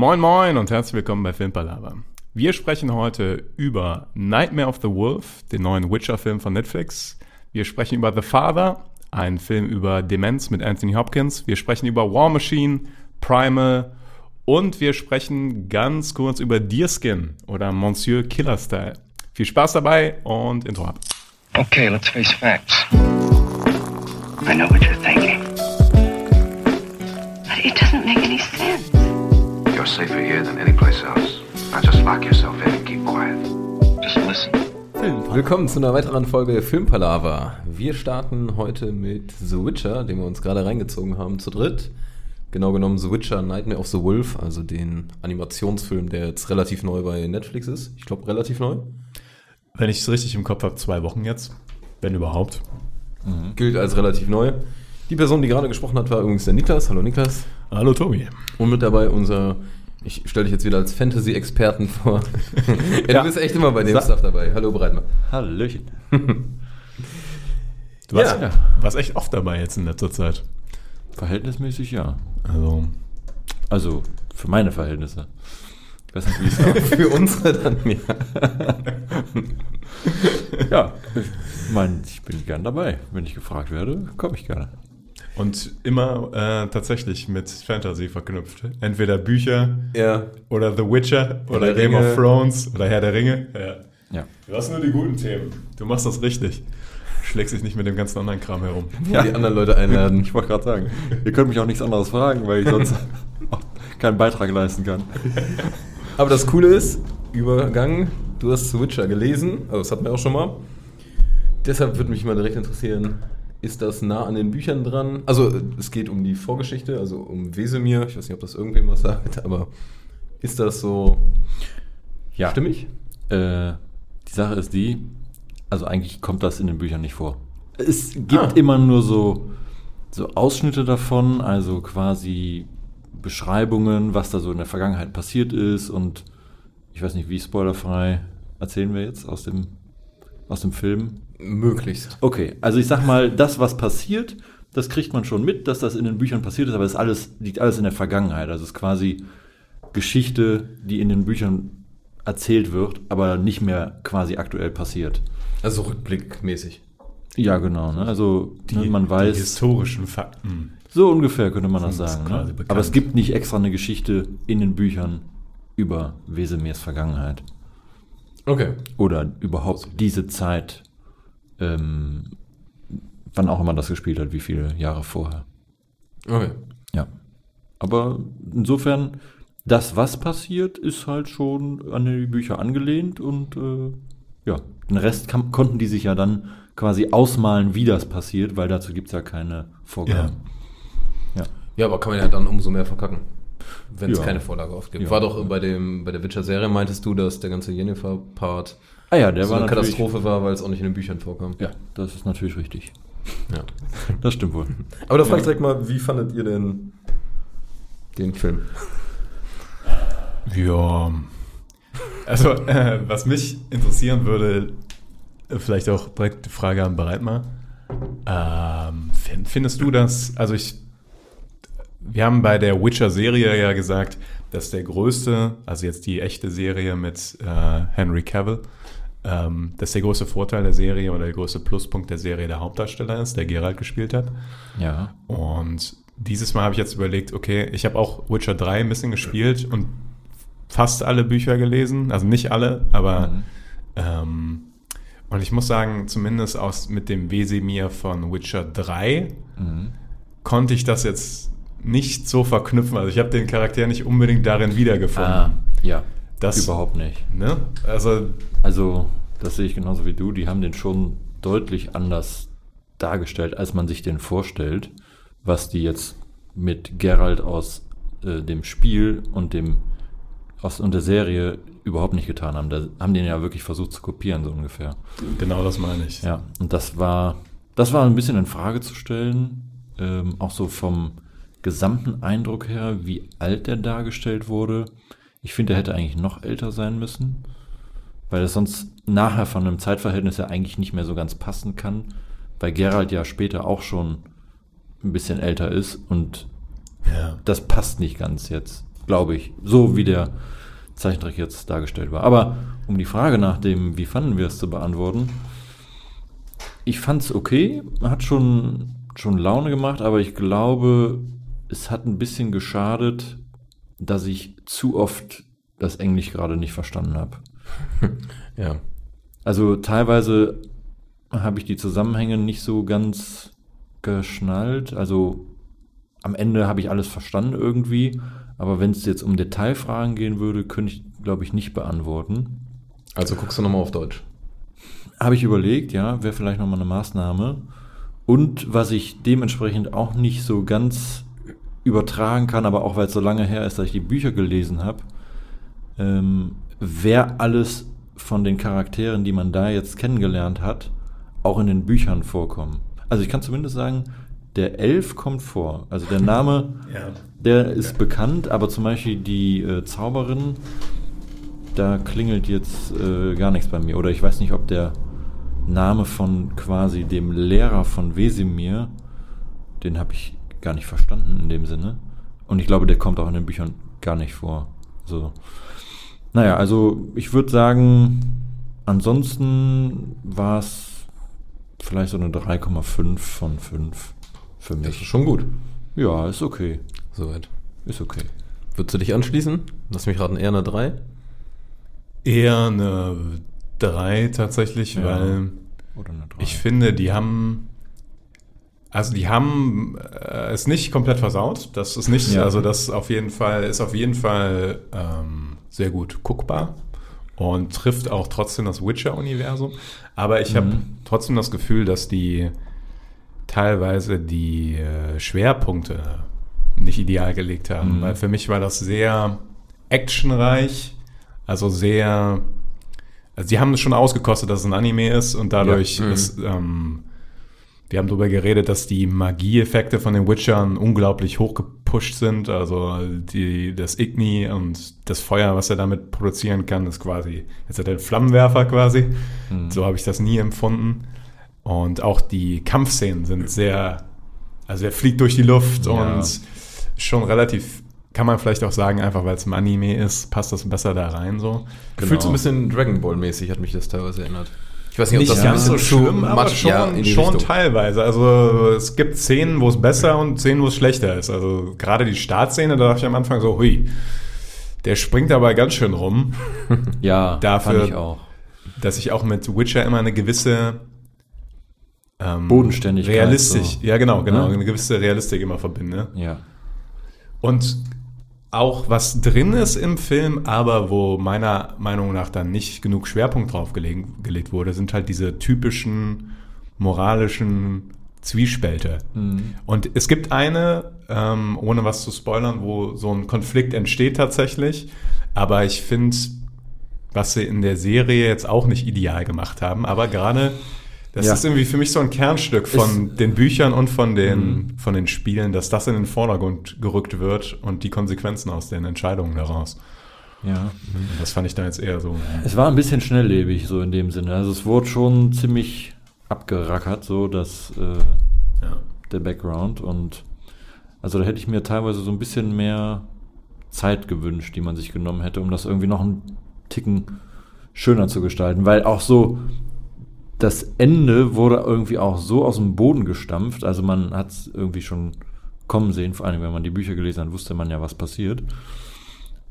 Moin Moin und herzlich willkommen bei Filmpalava. Wir sprechen heute über Nightmare of the Wolf, den neuen Witcher-Film von Netflix. Wir sprechen über The Father, einen Film über Demenz mit Anthony Hopkins. Wir sprechen über War Machine, Primal und wir sprechen ganz kurz über Deerskin oder Monsieur Killer Style. Viel Spaß dabei und Intro ab. Okay, let's face facts. I know what you're thinking. But it doesn't make any sense. Safer here than anyplace else. Now just lock yourself in and keep quiet. Just listen. Willkommen zu einer weiteren Folge Filmpalava. Wir starten heute mit The Witcher, den wir uns gerade reingezogen haben, zu dritt. Genau genommen The Witcher Nightmare of the Wolf, also den Animationsfilm, der jetzt relativ neu bei Netflix ist. Ich glaube, relativ neu. Wenn ich es richtig im Kopf habe, zwei Wochen jetzt, wenn überhaupt. Gilt als relativ neu. Die Person, die gerade gesprochen hat, war übrigens der Niklas. Hallo Niklas. Hallo Tobi. Und mit dabei unser, ich stelle dich jetzt wieder als Fantasy-Experten vor. ja, Ja. du bist echt immer bei dem Sa- Stuff dabei. Hallo Breitmann. Hallöchen. Du warst, Ja. warst echt oft dabei jetzt in letzter Zeit. Verhältnismäßig ja. Also, Also für meine Verhältnisse. Ich weiß nicht, wie es auch. Für unsere dann mehr. ja, ich meine, ich bin gern dabei. Wenn ich gefragt werde, komme ich gerne. Und immer äh, tatsächlich mit Fantasy verknüpft. Entweder Bücher Ja, oder The Witcher oder der Game Ringe. of Thrones oder Herr der Ringe. Ja. Ja. Du hast nur die guten Themen. Du machst das richtig. Schlägst dich nicht mit dem ganzen anderen Kram herum. ja. die anderen Leute einladen. Ich wollte gerade sagen, ihr könnt mich auch nichts anderes fragen, weil ich sonst auch keinen Beitrag leisten kann. Aber das Coole ist, Übergang, du hast The Witcher gelesen, also das hatten wir auch schon mal. Deshalb würde mich mal direkt interessieren, ist das nah an den Büchern dran? Also es geht um die Vorgeschichte, also um Wesemir. Ich weiß nicht, ob das irgendwem was sagt, aber ist das so Ja. stimmig? Äh, die Sache ist die, also eigentlich kommt das in den Büchern nicht vor. Es gibt Ah. immer nur so, so Ausschnitte davon, also quasi Beschreibungen, was da so in der Vergangenheit passiert ist und ich weiß nicht, wie spoilerfrei erzählen wir jetzt aus dem, aus dem Film. Möglichst. Okay, also ich sag mal, das, was passiert, das kriegt man schon mit, dass das in den Büchern passiert ist, aber es ist alles, liegt alles in der Vergangenheit. Also es ist quasi Geschichte, die in den Büchern erzählt wird, aber nicht mehr quasi aktuell passiert. Also rückblickmäßig. Ja, genau. Ne? Also ne, man Die weiß, historischen Fakten. so ungefähr könnte man das sagen. Ne? Aber es gibt nicht extra eine Geschichte in den Büchern über Wesemirs Vergangenheit. Okay. Oder überhaupt diese Zeit, ähm, wann auch immer das gespielt hat, wie viele Jahre vorher. Okay. Ja. Aber insofern, das, was passiert, ist halt schon an die Bücher angelehnt und äh, ja, den Rest kam, konnten die sich ja dann quasi ausmalen, wie das passiert, weil dazu gibt es ja keine Vorgaben. Ja. Ja, aber kann man ja dann umso mehr verkacken. Wenn es Ja. keine Vorlage oft gibt. Ja. War doch bei dem bei der Witcher-Serie meintest du, dass der ganze Jennifer-Part Ah ja, der so war eine natürlich. Katastrophe war, weil es auch nicht in den Büchern vorkam. Ja, das ist natürlich richtig. Ja. Das stimmt wohl. Aber da frage ich direkt mal, wie fandet ihr denn den Film? Ja. Also, äh, was mich interessieren würde, vielleicht auch direkt die Frage an Breitmar. Ähm, find, findest du das, also ich, wir haben bei der Witcher-Serie ja gesagt, dass der größte, also jetzt die echte Serie mit äh, Henry Cavill, ähm, dass der größte Vorteil der Serie oder der größte Pluspunkt der Serie der Hauptdarsteller ist, der Geralt gespielt hat. Ja. Und dieses Mal habe ich jetzt überlegt, okay, ich habe auch Witcher 3 ein bisschen gespielt und fast alle Bücher gelesen. Also nicht alle, aber Mhm. ähm, und ich muss sagen, zumindest aus mit dem Wesemir von Witcher 3 Mhm. konnte ich das jetzt nicht so verknüpfen. Also ich habe den Charakter nicht unbedingt darin wiedergefunden. Ah, ja. Das- Überhaupt nicht. Ne? Also Also, das sehe ich genauso wie du. Die haben den schon deutlich anders dargestellt, als man sich den vorstellt, was die jetzt mit Geralt aus äh, dem Spiel und dem aus und der Serie überhaupt nicht getan haben. Da haben den ja wirklich versucht zu kopieren, so ungefähr. genau das meine ich. Ja, und das war, das war ein bisschen in Frage zu stellen, ähm, auch so vom gesamten Eindruck her, wie alt der dargestellt wurde. Ich finde, er hätte eigentlich noch älter sein müssen, weil es sonst nachher von einem Zeitverhältnis ja eigentlich nicht mehr so ganz passen kann, weil Geralt ja später auch schon ein bisschen älter ist und Ja. das passt nicht ganz jetzt. Glaube ich. So wie der Zeichentrick jetzt dargestellt war. Aber um die Frage nach dem, wie fanden wir es zu beantworten, ich fand es okay, hat schon, schon Laune gemacht, aber ich glaube, es hat ein bisschen geschadet, dass ich zu oft das Englisch gerade nicht verstanden habe. Ja. Also teilweise habe ich die Zusammenhänge nicht so ganz geschnallt. Also am Ende habe ich alles verstanden irgendwie, aber wenn es jetzt um Detailfragen gehen würde, könnte ich, glaube ich, nicht beantworten. Also guckst du nochmal auf Deutsch. Habe ich überlegt, ja, wäre vielleicht nochmal eine Maßnahme. Und was ich dementsprechend auch nicht so ganz übertragen kann, aber auch weil es so lange her ist, dass ich die Bücher gelesen habe, ähm, wer alles von den Charakteren, die man da jetzt kennengelernt hat, auch in den Büchern vorkommen. Also ich kann zumindest sagen, der Elf kommt vor. Also der Name, Ja. der ist bekannt, aber zum Beispiel die äh, Zauberin, da klingelt jetzt äh, gar nichts bei mir. Oder ich weiß nicht, ob der Name von quasi dem Lehrer von Wesemir, den habe ich gar nicht verstanden in dem Sinne. Und ich glaube, der kommt auch in den Büchern gar nicht vor. So. Naja, also ich würde sagen, ansonsten war es vielleicht so eine 3,5 von 5 für Das ist mich. schon gut. Ja, ist okay. Soweit. Ist okay. Würdest du dich anschließen? Lass mich raten, eher eine 3? Eher eine 3 tatsächlich, Ja. weil Oder eine 3. ich finde, die haben. Also die haben äh, es nicht komplett versaut. Das ist nicht, Ja. also das auf jeden Fall ist auf jeden Fall ähm, sehr gut guckbar und trifft auch trotzdem das Witcher-Universum. Aber ich habe Mhm. trotzdem das Gefühl, dass die teilweise die äh, Schwerpunkte nicht ideal gelegt haben. Mhm. Weil für mich war das sehr actionreich, also sehr. Also sie haben es schon ausgekostet, dass es ein Anime ist und dadurch Ja. Mhm. ist. Ähm, wir haben darüber geredet, dass die Magieeffekte von den Witchern unglaublich hochgepusht sind. Also die, das Igni und das Feuer, was er damit produzieren kann, ist quasi, jetzt hat er einen Flammenwerfer quasi. So habe ich das nie empfunden. Und auch die Kampfszenen sind sehr, also er fliegt durch die Luft Ja. und schon relativ, kann man vielleicht auch sagen, einfach weil es im Anime ist, passt das besser da rein so. Gefühlt so ein bisschen Dragon Ball mäßig, hat mich das teilweise erinnert. Ich weiß nicht, ob das ganz so schlimm, aber schon, ja, schon teilweise. Also es gibt Szenen, wo es besser und Szenen, wo es schlechter ist. Also gerade die Startszene, da dachte ich am Anfang so, hui, der springt aber ganz schön rum, ja, dafür- fand ich auch. dass ich auch mit Witcher immer eine gewisse ähm, Bodenständigkeit, Realistisch, so. ja genau, genau, Ne? eine gewisse Realistik immer verbinde. Ja. Und auch was drin ist im Film, aber wo meiner Meinung nach dann nicht genug Schwerpunkt drauf gelegen, gelegt wurde, sind halt diese typischen moralischen Zwiespälte. Und es gibt eine, ähm, ohne was zu spoilern, wo so ein Konflikt entsteht tatsächlich. Aber ich finde, was sie in der Serie jetzt auch nicht ideal gemacht haben, aber gerade das Ja. ist irgendwie für mich so ein Kernstück von den Büchern und von den, von den Spielen, dass das in den Vordergrund gerückt wird und die Konsequenzen aus den Entscheidungen daraus. ja. Das fand ich da jetzt eher so. Es war ein bisschen schnelllebig, so in dem Sinne. Also es wurde schon ziemlich abgerackert, so dass äh, Ja. der Background. Und also da hätte ich mir teilweise so ein bisschen mehr Zeit gewünscht, die man sich genommen hätte, um das irgendwie noch einen Ticken schöner zu gestalten. Weil auch so das Ende wurde irgendwie auch so aus dem Boden gestampft. Also man hat es irgendwie schon kommen sehen, vor allem wenn man die Bücher gelesen hat, wusste man ja, was passiert.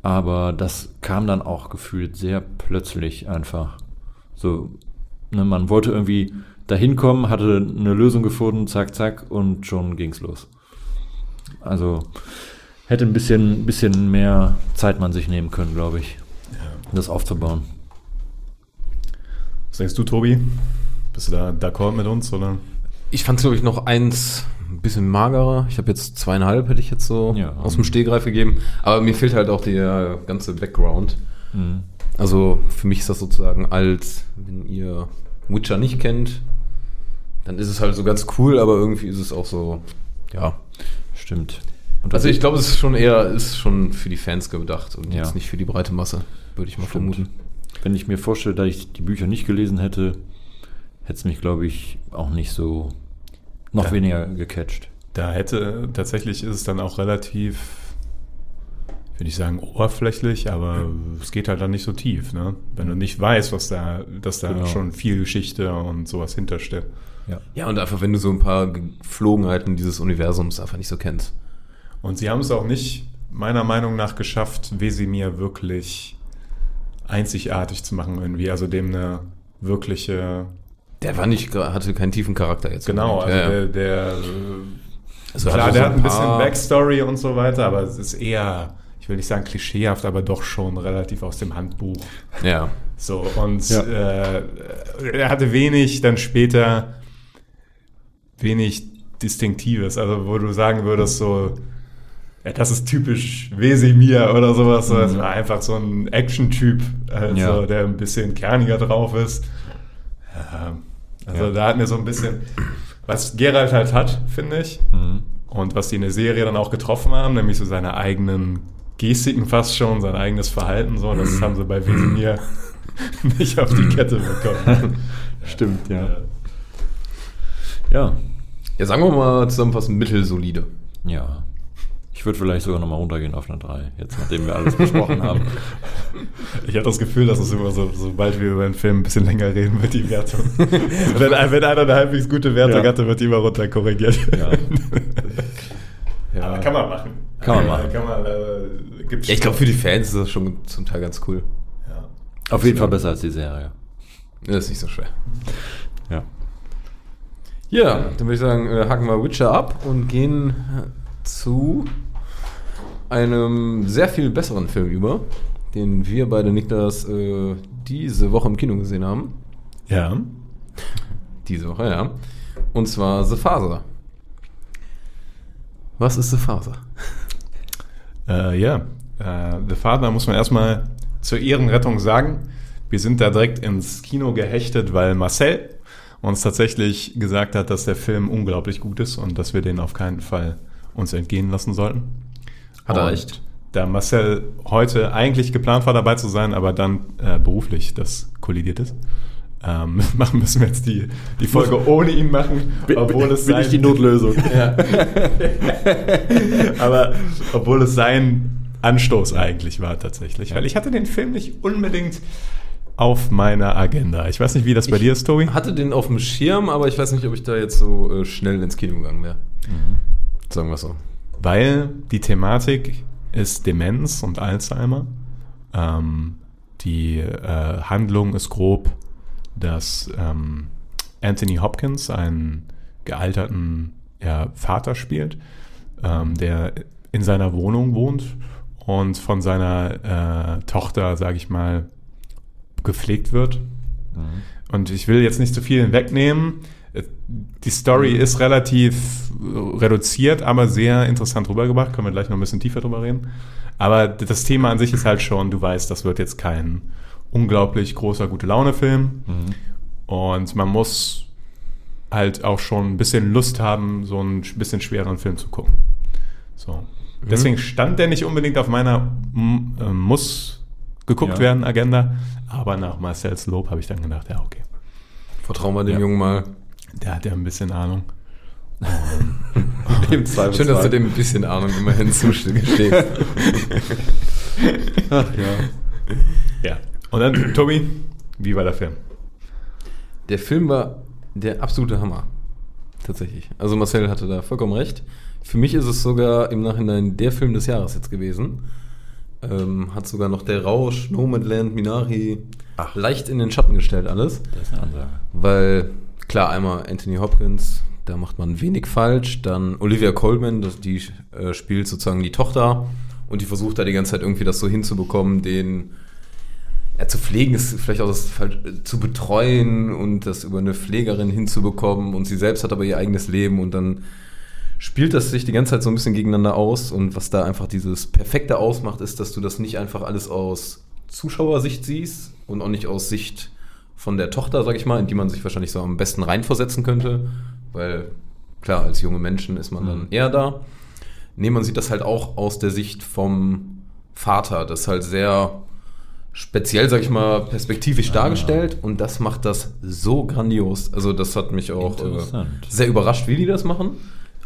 Aber das kam dann auch gefühlt sehr plötzlich einfach. So, ne, man wollte irgendwie dahin kommen, hatte eine Lösung gefunden, zack, zack, und schon ging's los. Also hätte ein bisschen, bisschen mehr Zeit man sich nehmen können, glaube ich, das aufzubauen. Was denkst du, Tobi? Bist du da d'accord mit uns oder? Ich fand es, glaube ich, noch eins ein bisschen magerer. Ich habe jetzt zweieinhalb, hätte ich jetzt so Ja. aus dem Stehgreif gegeben. Aber mir fehlt halt auch der ganze Background. Mhm. Also für mich ist das sozusagen als, wenn ihr Witcher nicht kennt, dann ist es halt so ganz cool, aber irgendwie ist es auch so, ja. Stimmt. Und Also ich glaube, es ist schon eher, ist schon für die Fans gedacht und Ja. jetzt nicht für die breite Masse, würde ich mal Stimmt. vermuten. wenn ich mir vorstelle, dass ich die Bücher nicht gelesen hätte, hätte es mich, glaube ich, auch nicht so noch Ja. weniger gecatcht. Da hätte tatsächlich ist es dann auch relativ, würde ich sagen, oberflächlich, aber es geht halt dann nicht so tief, ne? Wenn du nicht weißt, was da, dass da Genau. schon viel Geschichte und sowas hintersteht. Ja, und einfach, wenn du so ein paar Geflogenheiten dieses Universums einfach nicht so kennst. Und sie haben es auch nicht, meiner Meinung nach, geschafft, Wesemir wirklich einzigartig zu machen irgendwie. Also dem eine wirkliche, Der war nicht, hatte keinen tiefen Charakter jetzt. genau, also Ja, der, der Also klar, hatte der so hat ein bisschen Backstory und so weiter, aber es ist eher, ich will nicht sagen klischeehaft, aber doch schon relativ aus dem Handbuch. Ja. So, und Ja. äh, er hatte wenig dann später wenig Distinktives, also wo du sagen würdest, so, ja, das ist typisch Wesemir oder sowas. So, Das war einfach so ein Action-Typ, also, Ja. der ein bisschen kerniger drauf ist. Ja, also Ja. da hat mir so ein bisschen, was Gerald halt hat, finde ich, Mhm. und was die in der Serie dann auch getroffen haben, nämlich so seine eigenen Gestiken fast schon, sein eigenes Verhalten, so, das haben sie bei Wesemir nicht auf die Kette bekommen. Stimmt, ja. Ja. Ja, sagen wir mal zusammenfassend mittelsolide. Ja. Ich würde vielleicht sogar nochmal runtergehen auf eine 3, jetzt nachdem wir alles besprochen haben. Ich habe das Gefühl, dass es immer so, sobald wir über einen Film ein bisschen länger reden, wird die Wertung. wenn, wenn einer eine halbwegs gute Wertung Ja. hat, dann wird die immer runter korrigiert. Ja. Ja. Aber kann man machen. Kann man machen. Kann man, äh, gibt's Ja, ich glaube, für die Fans ist das schon zum Teil ganz cool. Ja. Auf jeden Fall besser als die Serie. Das ist nicht so schwer. Ja. Ja, dann würde ich sagen, äh, haken wir Witcher ab und gehen zu einem sehr viel besseren Film über, den wir beide, Niklas, äh, diese Woche im Kino gesehen haben. ja. Diese Woche, ja. Und zwar The Father. Was ist The Father? Äh, ja, äh, The Father muss man erstmal zur Ehrenrettung sagen. Wir sind da direkt ins Kino gehechtet, weil Marcel uns tatsächlich gesagt hat, dass der Film unglaublich gut ist und dass wir den auf keinen Fall uns entgehen lassen sollten. Hat er recht. Da Marcel heute eigentlich geplant war, dabei zu sein, aber dann äh, beruflich das kollidiert ist, ähm, machen müssen wir jetzt die, die Folge ohne ihn machen, obwohl es bin ich sein- die Notlösung. ja. Aber obwohl es sein Anstoß eigentlich war tatsächlich. Weil ich hatte den Film nicht unbedingt auf meiner Agenda. Ich weiß nicht, wie das bei Ich dir ist, Tobi. Hatte den auf dem Schirm, aber ich weiß nicht, ob ich da jetzt so äh, schnell ins Kino gegangen wäre. Sagen wir so. Weil die Thematik ist Demenz und Alzheimer. Ähm, die äh, Handlung ist grob, dass ähm, Anthony Hopkins einen gealterten ja, Vater spielt, ähm, der in seiner Wohnung wohnt und von seiner äh, Tochter, sage ich mal, gepflegt wird. Und ich will jetzt nicht zu viel wegnehmen. Die Story ist relativ reduziert, aber sehr interessant rübergebracht. Können wir gleich noch ein bisschen tiefer drüber reden. Aber das Thema an sich ist halt schon, du weißt, das wird jetzt kein unglaublich großer gute Laune-Film. Und man muss halt auch schon ein bisschen Lust haben, so einen bisschen schwereren Film zu gucken. So. Deswegen stand der nicht unbedingt auf meiner äh, muss geguckt Ja. werden Agenda, aber nach Marcel's Lob habe ich dann gedacht, ja, okay. Vertrauen wir dem Ja. Jungen mal. Der hat ja ein bisschen Ahnung. Im Zweifelsfall. Schön, dass du dem ein bisschen Ahnung immerhin zugestehst. Ach, ja. Ja. Und dann, Tobi, wie war der Film? Der Film war der absolute Hammer. Tatsächlich. Also Marcel hatte da vollkommen recht. Für mich ist es sogar im Nachhinein der Film des Jahres jetzt gewesen. Ähm, hat sogar noch der Rausch, Nomadland, Minari Ach. leicht in den Schatten gestellt alles. Das ist eine Ansage. Weil, klar, einmal Anthony Hopkins, da macht man wenig falsch. Dann Olivia Colman, das, die äh, spielt sozusagen die Tochter und die versucht da die ganze Zeit irgendwie das so hinzubekommen, den ja, zu pflegen ist vielleicht auch das äh, zu betreuen und das über eine Pflegerin hinzubekommen und sie selbst hat aber ihr eigenes Leben und dann spielt das sich die ganze Zeit so ein bisschen gegeneinander aus und was da einfach dieses Perfekte ausmacht, ist, dass du das nicht einfach alles aus Zuschauersicht siehst und auch nicht aus Sicht von der Tochter, sag ich mal, in die man sich wahrscheinlich so am besten reinversetzen könnte, weil klar, als junge Menschen ist man dann eher da. Nee, man sieht das halt auch aus der Sicht vom Vater, das ist halt sehr speziell, sag ich mal, perspektivisch dargestellt und das macht das so grandios. Also das hat mich auch äh, sehr überrascht, wie die das machen.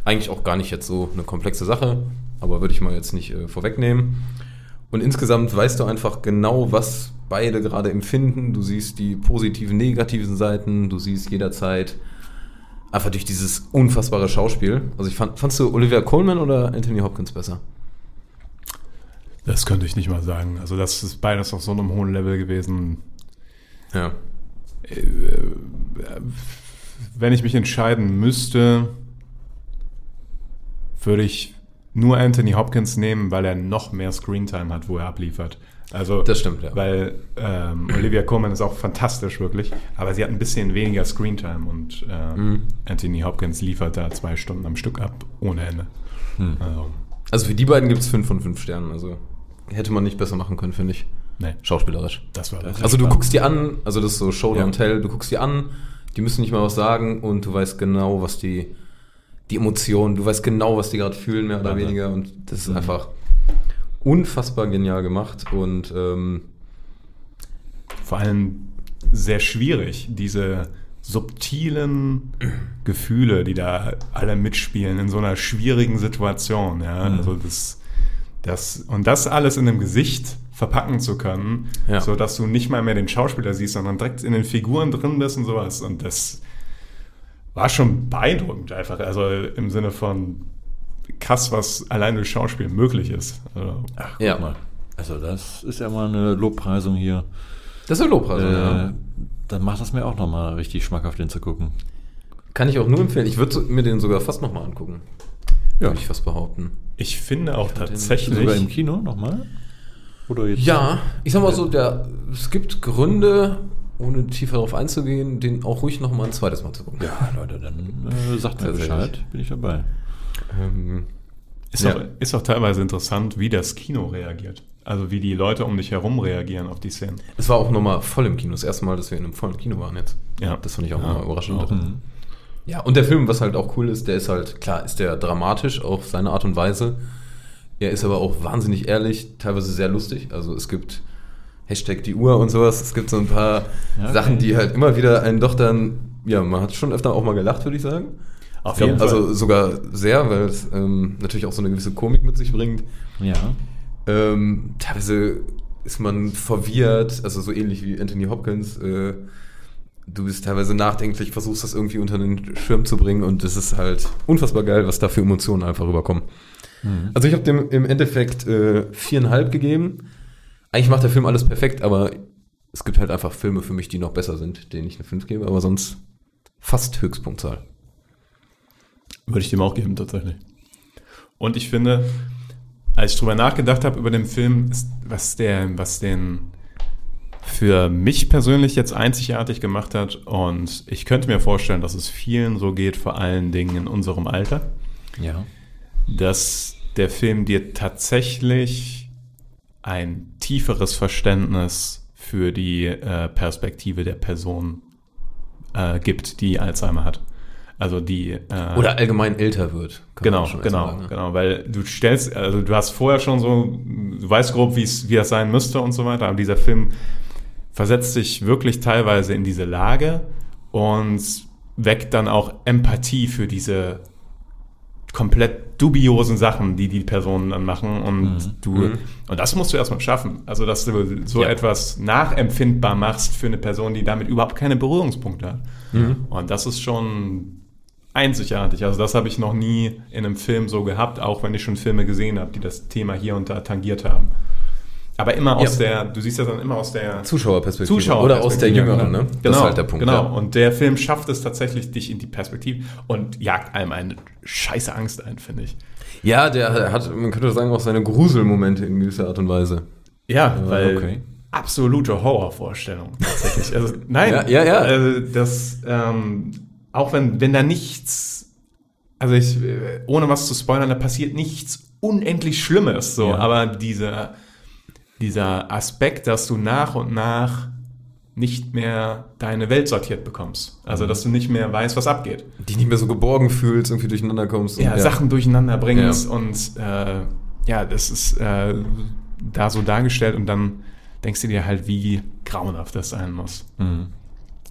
Eigentlich auch gar nicht jetzt so eine komplexe Sache, aber würde ich mal jetzt nicht äh, vorwegnehmen. Und insgesamt weißt du einfach genau, was beide gerade empfinden. Du siehst die positiven, negativen Seiten. Du siehst jederzeit einfach durch dieses unfassbare Schauspiel. Also ich fand, fandst du Olivia Colman oder Anthony Hopkins besser? Das könnte ich nicht mal sagen. Also das ist beides auf so einem hohen Level gewesen. Ja. Wenn ich mich entscheiden müsste, würde ich nur Anthony Hopkins nehmen, weil er noch mehr Screentime hat, wo er abliefert. Also, Das stimmt, ja. Weil ähm, Olivia Colman ist auch fantastisch, wirklich. Aber sie hat ein bisschen weniger Screentime und ähm, Mhm. Anthony Hopkins liefert da zwei Stunden am Stück ab, ohne Ende. Hm. Also, Also für die beiden gibt es 5 von 5 Sternen. Also hätte man nicht besser machen können, finde ich. nee, Schauspielerisch. das war das. Also du guckst dir an, also das ist so Show Ja. Don't Tell, du guckst dir an, die müssen nicht mal was sagen und du weißt genau, was die, die Emotionen, du weißt genau, was die gerade fühlen, mehr oder Ja, weniger. Und das ist einfach unfassbar genial gemacht und ähm, vor allem sehr schwierig, diese subtilen Gefühle, die da alle mitspielen in so einer schwierigen Situation. Ja? Mhm. Also das, das, und das alles in einem Gesicht verpacken zu können, Ja. so dass du nicht mal mehr den Schauspieler siehst, sondern direkt in den Figuren drin bist und sowas. Und das war schon beeindruckend einfach. Also im Sinne von krass, was allein durch Schauspiel möglich ist. Also, Ach, guck Ja. mal. Also das ist ja mal eine Lobpreisung hier. das ist ein Lobpreis. äh, ja. Dann macht das mir auch nochmal richtig schmackhaft, den zu gucken. Kann ich auch nur empfehlen. Ich würde mir den sogar fast nochmal angucken. Ja. Würde ich fast behaupten. ich finde auch den tatsächlich. Sogar im Kino nochmal? Oder jetzt? Ja, ich sag mal so, der, es gibt Gründe, ohne tiefer darauf einzugehen, den auch ruhig nochmal ein zweites Mal zu gucken. Ja, Leute, dann äh, sagt mir. Bescheid, bin ich dabei. Ähm, Ist, Ja. auch, ist auch teilweise interessant, wie das Kino reagiert. Also wie die Leute um dich herum reagieren auf die Szenen. es war auch nochmal voll im Kino. Das erste Mal, dass wir in einem vollen Kino waren jetzt. Ja. Das fand ich auch Ja, nochmal überraschend. auch. Ja, und der Film, was halt auch cool ist, der ist halt, klar, ist der dramatisch auf seine Art und Weise. Er ist aber auch wahnsinnig ehrlich, teilweise sehr lustig. Also es gibt Hashtag die Uhr und sowas. Es gibt so ein paar Ja, okay. Sachen, die halt immer wieder einen doch dann, ja, man hat schon öfter auch mal gelacht, würde ich sagen. Auf Ich glaub, also sogar sehr, weil es ähm, natürlich auch so eine gewisse Komik mit sich bringt. Ja. Ähm, teilweise ist man verwirrt, also so ähnlich wie Anthony Hopkins. Äh, du bist teilweise nachdenklich, versuchst das irgendwie unter den Schirm zu bringen und es ist halt unfassbar geil, was da für Emotionen einfach rüberkommen. Also ich habe dem im Endeffekt äh, viereinhalb gegeben. Eigentlich macht der Film alles perfekt, aber es gibt halt einfach Filme für mich, die noch besser sind, denen ich eine 5 gebe, aber sonst fast Höchstpunktzahl. Würde ich dem auch geben, tatsächlich. Und ich finde, als ich drüber nachgedacht habe über den Film, ist, was der, was den für mich persönlich jetzt einzigartig gemacht hat. Und ich könnte mir vorstellen, dass es vielen so geht, vor allen Dingen in unserem Alter, Ja. dass der Film dir tatsächlich ein tieferes Verständnis für die äh, Perspektive der Person äh, gibt, die Alzheimer hat. Also die äh, Oder allgemein älter wird. Genau, genau, sagen, ne? genau, weil du stellst, also du hast vorher schon so, du weißt grob, wie es, wie das sein müsste und so weiter, aber dieser Film versetzt sich wirklich teilweise in diese Lage und weckt dann auch Empathie für diese komplett dubiosen Sachen, die die Personen dann machen und du, Mhm. und das musst du erstmal schaffen, also dass du so Ja. etwas nachempfindbar machst für eine Person, die damit überhaupt keine Berührungspunkte hat. Mhm. Und das ist schon einzigartig. Also das habe ich noch nie in einem Film so gehabt, auch wenn ich schon Filme gesehen habe, die das Thema hier und da tangiert haben. Aber immer aus Ja. der, du siehst das dann immer aus der Zuschauerperspektive. Zuschauer Oder aus der Jüngeren, genau. ne? Genau, Das ist halt der Punkt. Genau. Ja. Und der Film schafft es tatsächlich, dich in die Perspektive und jagt einem eine scheiße Angst ein, finde ich. Ja, der hat, man könnte sagen, auch seine Gruselmomente in gewisser Art und Weise. Ja, weil okay. absolute Horrorvorstellung tatsächlich. Also, nein, Ja, ja, ja. Also das, ähm, auch wenn, wenn da nichts, also ich, äh, ohne was zu spoilern, da passiert nichts unendlich Schlimmes, so, Ja. aber dieser, dieser Aspekt, dass du nach und nach nicht mehr deine Welt sortiert bekommst. Also, dass du nicht mehr weißt, was abgeht. Dich nicht mehr so geborgen fühlst, irgendwie durcheinander kommst. und- Ja, Sachen durcheinander bringst Ja. und äh, ja, das ist äh, da so dargestellt und dann denkst du dir halt, wie grauenhaft das sein muss.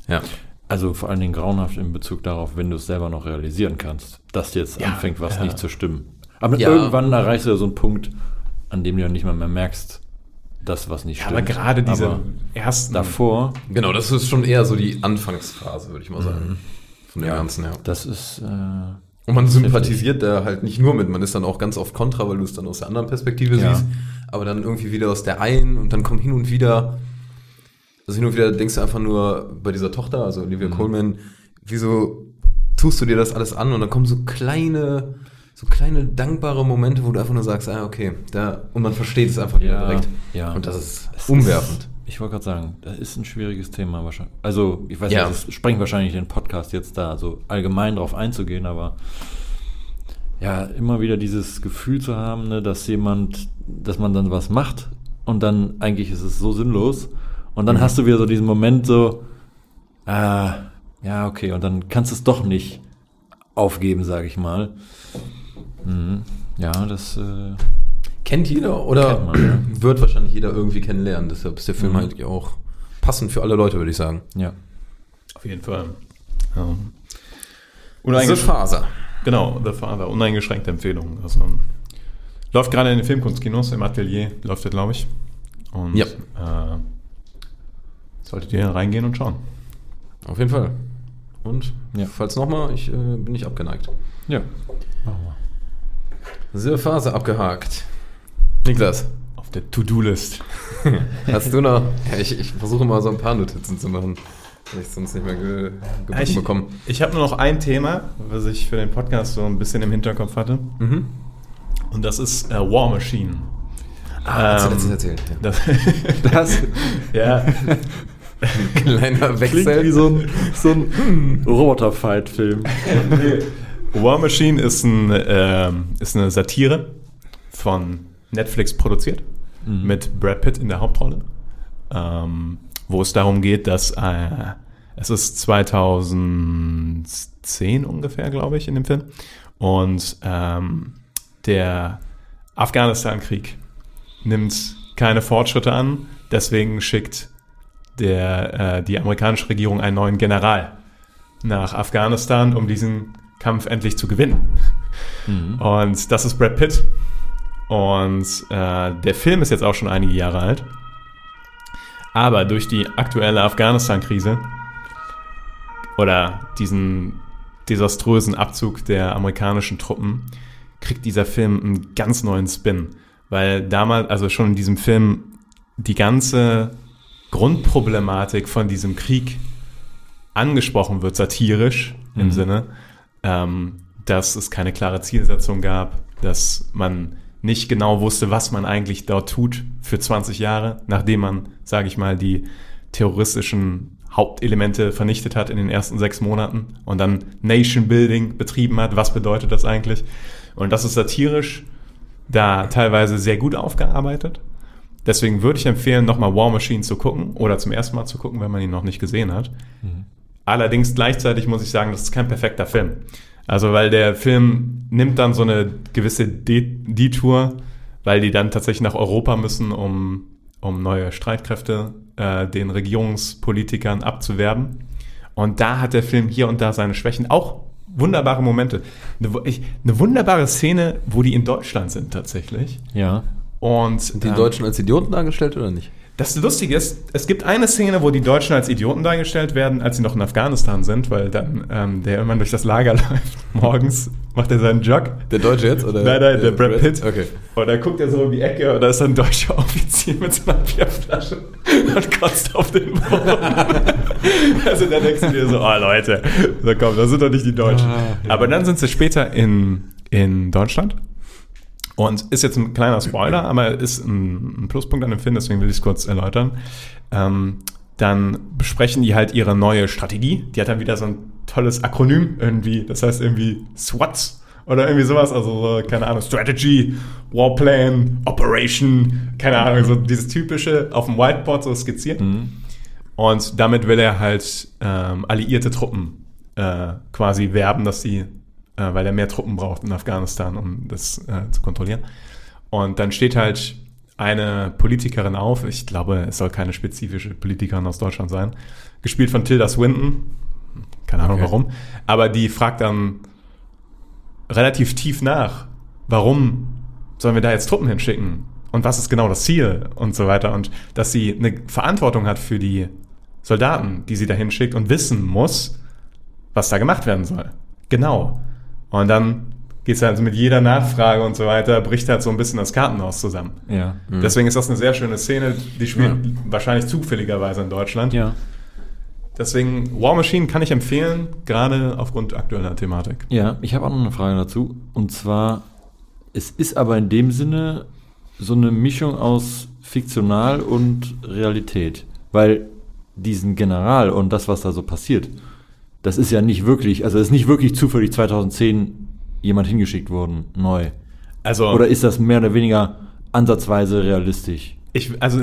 Ja. Also vor allen Dingen grauenhaft in Bezug darauf, wenn du es selber noch realisieren kannst, dass jetzt Ja, anfängt, was ja. nicht zu stimmen. Aber Ja. irgendwann erreichst du so einen Punkt, an dem du ja nicht mal mehr merkst, das, was nicht Ja, stimmt. aber gerade diese Aber ersten. davor, Genau, das ist schon eher so die Anfangsphase, würde ich mal sagen. Von dem Ja. Ganzen, ja. das ist, äh, Und man sympathisiert da halt nicht nur mit, man ist dann auch ganz oft kontra, weil du es dann aus der anderen Perspektive Ja. siehst, aber dann irgendwie wieder aus der einen und dann kommt hin und wieder, also hin und wieder denkst du einfach nur bei dieser Tochter, also Olivia Coleman, wieso tust du dir das alles an und dann kommen so kleine, so kleine dankbare Momente, wo du einfach nur sagst, ah, okay, da, und man versteht es einfach Ja, direkt. ja. Und das ist Es umwerfend. ich wollte gerade sagen, das ist ein schwieriges Thema wahrscheinlich. Also, ich weiß Ja. nicht, das sprengt wahrscheinlich den Podcast jetzt da, so allgemein drauf einzugehen, aber ja, immer wieder dieses Gefühl zu haben, ne, dass jemand, dass man dann was macht und dann eigentlich ist es so sinnlos und Mhm. dann hast du wieder so diesen Moment so, ah, ja, okay, und dann kannst du es doch nicht aufgeben, sage ich mal. Mhm. Ja, das, äh, Kennt jeder oder Kennt man, ja. wird wahrscheinlich jeder irgendwie kennenlernen. Deshalb ist der Film Mhm. eigentlich auch passend für alle Leute, würde ich sagen. ja. Auf jeden Fall. Ja. The Faser. genau, The Father. Uneingeschränkte Empfehlung. Also, läuft gerade in den Filmkunstkinos, im Atelier läuft der, glaube ich. Und Ja. äh, solltet ihr reingehen und schauen. Auf jeden Fall. Und Ja. falls nochmal, ich äh, bin nicht abgeneigt. Ja. The Phase abgehakt. Niklas, Auf der To-Do-List. hast du noch? Ja, ich, ich versuche mal so ein paar Notizen zu machen, weil ich sonst nicht mehr ge gebacken Ich, bekomme. ich habe nur noch ein Thema, was ich für den Podcast so ein bisschen im Hinterkopf hatte. Mhm. Und das ist äh, War Machine. Ah, Ähm, ähm, erzählt. Ja. Das, Das ja, Kleiner Wechsel. klingt wie so ein, so ein Roboter-Fight-Film. War Machine ist, ein, ähm, ist eine Satire von Netflix produziert mit Brad Pitt in der Hauptrolle, ähm, wo es darum geht, dass äh, es ist 2010 ungefähr, glaube ich, in dem Film. Und ähm, der Afghanistan-Krieg nimmt keine Fortschritte an, deswegen schickt der, äh, die amerikanische Regierung einen neuen General nach Afghanistan, um diesen Kampf endlich zu gewinnen. Und das ist Brad Pitt. Und äh, der Film ist jetzt auch schon einige Jahre alt. Aber durch die aktuelle Afghanistan-Krise oder diesen desaströsen Abzug der amerikanischen Truppen kriegt dieser Film einen ganz neuen Spin. Weil damals, also schon in diesem Film, die ganze Grundproblematik von diesem Krieg angesprochen wird, satirisch im Sinne, ähm, dass es keine klare Zielsetzung gab, dass man nicht genau wusste, was man eigentlich dort tut für 20 Jahre, nachdem man, sage ich mal, die terroristischen Hauptelemente vernichtet hat in den ersten sechs Monaten und dann Nation Building betrieben hat. Was bedeutet das eigentlich? Und das ist satirisch da teilweise sehr gut aufgearbeitet. Deswegen würde ich empfehlen, nochmal War Machine zu gucken oder zum ersten Mal zu gucken, wenn man ihn noch nicht gesehen hat. Allerdings gleichzeitig muss ich sagen, das ist kein perfekter Film. Also, weil der Film nimmt dann so eine gewisse De- Detour, weil die dann tatsächlich nach Europa müssen, um, um neue Streitkräfte äh, den Regierungspolitikern abzuwerben. Und da hat der Film hier und da seine Schwächen. Auch wunderbare Momente. Eine, ich- eine wunderbare Szene, wo die in Deutschland sind tatsächlich. Ja. Und Die ähm, Deutschen als Idioten dargestellt oder nicht? Das Lustige ist, es gibt eine Szene, wo die Deutschen als Idioten dargestellt werden, als sie noch in Afghanistan sind, weil dann ähm, der irgendwann durch das Lager läuft. Morgens macht er seinen Jog. Der Deutsche jetzt? Oder Nein, nein, der Brad Pitt. Okay. Und dann guckt er so um die Ecke und da ist ein deutscher Offizier mit so einer Bierflasche und kotzt auf den Boden. also da denkst du dir so, oh Leute, so komm, das sind doch nicht die Deutschen. Aber dann sind sie später in, in Deutschland. Und ist jetzt ein kleiner Spoiler, aber ist ein, ein Pluspunkt an dem Film, deswegen will ich es kurz erläutern. Ähm, dann besprechen die halt ihre neue Strategie. Die hat dann wieder so ein tolles Akronym irgendwie. Das heißt irgendwie SWATs oder irgendwie sowas. Also, so, keine Ahnung, Strategy, Warplan, Operation, keine Ahnung, so dieses typische auf dem Whiteboard so skizziert. Und damit will er halt ähm, alliierte Truppen äh, quasi werben, dass sie, äh, weil er mehr Truppen braucht in Afghanistan, um das äh, zu kontrollieren. Und dann steht halt eine Politikerin auf, ich glaube, es soll keine spezifische Politikerin aus Deutschland sein, gespielt von Tilda Swinton, keine Ahnung Okay. warum, aber die fragt dann relativ tief nach, warum sollen wir da jetzt Truppen hinschicken? und was ist genau das Ziel und so weiter und dass sie eine Verantwortung hat für die Soldaten, die sie dahin schickt und wissen muss, was da gemacht werden soll. Genau. Und dann geht es halt mit jeder Nachfrage und so weiter, bricht halt so ein bisschen das Kartenhaus zusammen. Ja. Deswegen ist das eine sehr schöne Szene, die spielt wahrscheinlich zufälligerweise in Deutschland. Ja. Deswegen War Machine kann ich empfehlen, gerade aufgrund aktueller Thematik. Ja, ich habe auch noch eine Frage dazu. Und zwar, es ist aber in dem Sinne so eine Mischung aus fiktional und Realität. Weil diesen General und das, was da so passiert, das ist ja nicht wirklich, also es ist nicht wirklich zufällig 2010 jemand hingeschickt worden, neu. Also Oder ist das mehr oder weniger ansatzweise realistisch? Ich, also,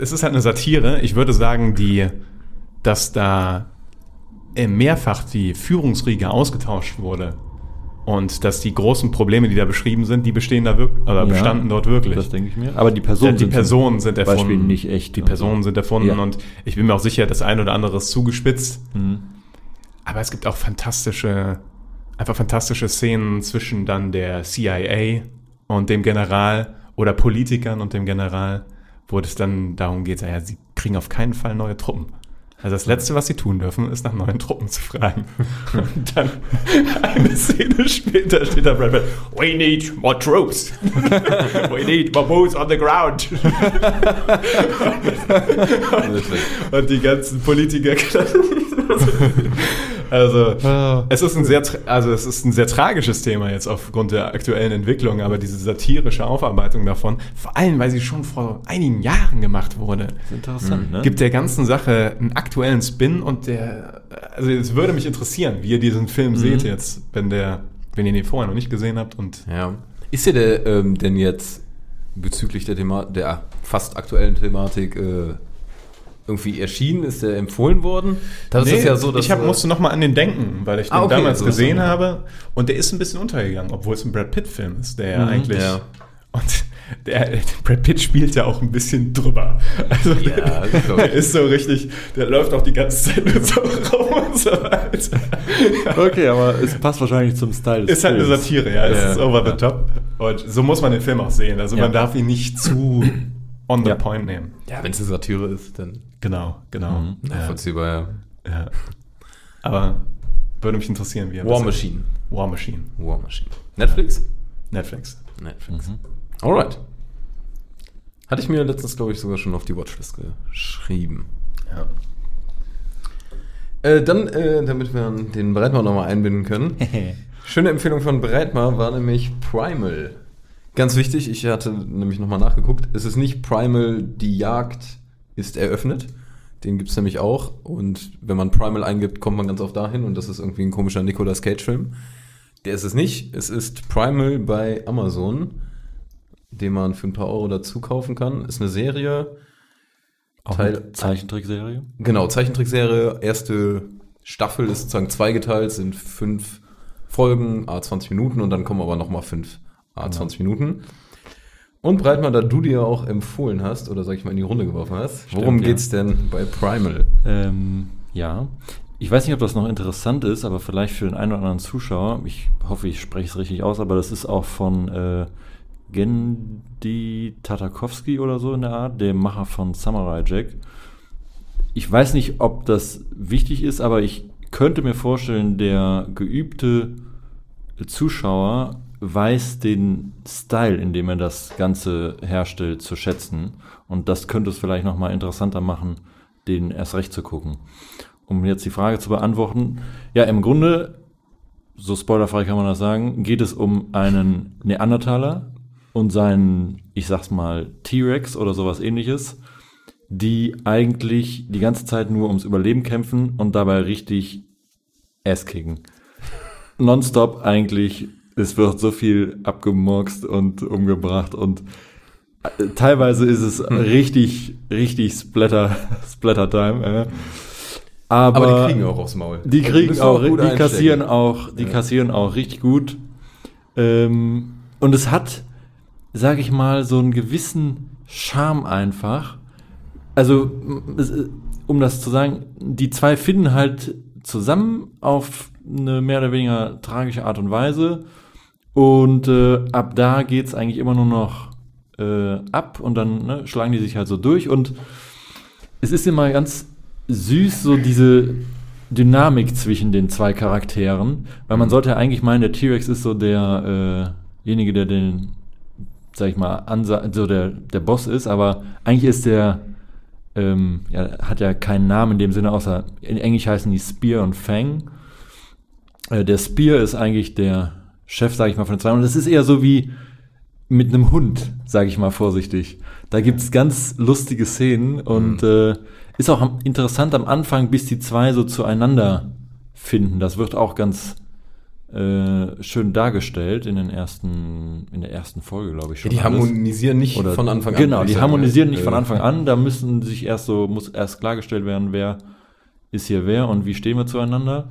es ist halt eine Satire. Ich würde sagen, die, dass da äh, mehrfach die Führungsriege ausgetauscht wurde und dass die großen Probleme, die da beschrieben sind, die bestehen da wirklich, oder Ja, bestanden dort wirklich. Das denke ich mir. Aber die Ja, Personen die sind Personen sind erfunden. Beispiel nicht echt. Die Personen sind erfunden Ja. und ich bin mir auch sicher, das eine oder andere ist zugespitzt. Mhm. Aber es gibt auch fantastische, einfach fantastische Szenen zwischen dann der CIA und dem General oder Politikern und dem General, wo es dann darum geht, ja, sie kriegen auf keinen Fall neue Truppen. Also das Letzte, was sie tun dürfen, ist nach neuen Truppen zu fragen. Und dann eine Szene später steht da Brad Pitt, We need more troops. We need more boots on the ground. Und die ganzen Politiker. also, es ist ein sehr, also es ist ein sehr tragisches Thema jetzt aufgrund der aktuellen Entwicklung, aber diese satirische Aufarbeitung davon, vor allem, weil sie schon vor einigen Jahren gemacht wurde, Interessant, ne? gibt der ganzen Sache einen aktuellen Spin und der, also es würde mich interessieren, wie ihr diesen Film seht jetzt, wenn der, wenn ihr ihn vorher noch nicht gesehen habt und Ja. Ist dir der ähm, denn jetzt bezüglich der Thema der fast aktuellen Thematik äh, irgendwie erschienen? Ist der empfohlen worden? Das ist ja so, dass ich hab, musste noch mal an den denken, weil ich den Ah, okay, damals so gesehen habe und der ist ein bisschen untergegangen, obwohl es ein Brad Pitt Film ist, der ja Mhm, eigentlich ja. und der Brad Pitt spielt ja auch ein bisschen drüber. Also Ja, der ich. ist so richtig, der läuft auch die ganze Zeit nur so rum und so weiter. Okay, aber es passt wahrscheinlich zum Style des Ist halt eine. Satire, ja, es Ja. ist over the top und so muss man den Film auch sehen. Also Ja. man darf ihn nicht zu on the Ja. point nehmen. ja, wenn es eine Satire ist, dann Genau, genau. Mhm. Ja, nachvollziehbar, ja. ja. Aber würde mich interessieren, wie er War Machine. War Machine. War Machine. Netflix? Netflix. Netflix. Alright. Hatte ich mir letztens, glaube ich, sogar schon auf die Watchlist geschrieben. Ja. Äh, dann, äh, damit wir den Breitmar nochmal einbinden können. Schöne Empfehlung von Breitmar war nämlich Primal. Ganz wichtig, ich hatte nämlich nochmal nachgeguckt. Es ist nicht Primal, die Jagd ist eröffnet. Den gibt es nämlich auch. Und wenn man Primal eingibt, kommt man ganz oft dahin. Und das ist irgendwie ein komischer Nicolas Cage-Film. Der ist es nicht. Es ist Primal bei Amazon, den man für ein paar Euro dazu kaufen kann. Ist eine Serie. Auch Teil- eine Zeichentrickserie. Genau, Zeichentrickserie. Erste Staffel ist sozusagen zweigeteilt, sind fünf Folgen, a 20 Minuten und dann kommen aber nochmal fünf a 20 Minuten. Und Breitmann, da du dir auch empfohlen hast, oder sag ich mal in die Runde geworfen hast, worum ja. geht's denn bei Primal? Ähm, ja. Ich weiß nicht, ob das noch interessant ist, aber vielleicht für den einen oder anderen Zuschauer, ich hoffe, ich spreche es richtig aus, aber das ist auch von äh, Gendy Tatakowski oder so in der Art, dem Macher von Samurai Jack. Ich weiß nicht, ob das wichtig ist, aber ich könnte mir vorstellen, der geübte Zuschauer weiß den Style, in dem er das Ganze herstellt, zu schätzen. Und das könnte es vielleicht nochmal interessanter machen, den erst recht zu gucken. Um jetzt die Frage zu beantworten, ja, im Grunde, so spoilerfrei kann man das sagen, geht es um einen Neandertaler und seinen, ich sag's mal, T-Rex oder sowas ähnliches, die eigentlich die ganze Zeit nur ums Überleben kämpfen und dabei richtig Ass kicken. Nonstop eigentlich, es wird so viel abgemurkst und umgebracht und äh, teilweise ist es richtig, richtig Splatter, Splatter-Time. Äh. Aber, Aber die kriegen auch aufs Maul. die Also kriegen auch, die einstecken. kassieren auch, die kassieren auch richtig gut. Ähm, und es hat, sag ich mal, so einen gewissen Charme einfach. Also, äh, um das zu sagen, die zwei finden halt zusammen auf eine mehr oder weniger tragische Art und Weise. Und äh, ab da geht's eigentlich immer nur noch äh, ab und dann ne, schlagen die sich halt so durch. Und es ist immer ganz süß, so diese Dynamik zwischen den zwei Charakteren, weil man sollte ja eigentlich meinen, der T-Rex ist so äh, derjenige, der den, sag ich mal, ansa so der, der Boss ist, aber eigentlich ist der, ähm, ja, hat ja keinen Namen in dem Sinne, außer in Englisch heißen die Spear und Fang. Äh, der Spear ist eigentlich der Chef, sag ich mal, von den zwei. Und das ist eher so wie mit einem Hund, sage ich mal vorsichtig. Da gibt's ganz lustige Szenen und äh, ist auch am, interessant am Anfang, bis die zwei so zueinander finden. Das wird auch ganz äh, schön dargestellt in den ersten, in der ersten Folge, glaube ich Ja, schon. die alles. harmonisieren nicht Oder- von Anfang an. Genau, die harmonisieren nicht von Anfang an. Da müssen sich erst so, muss erst klargestellt werden, wer ist hier wer und wie stehen wir zueinander.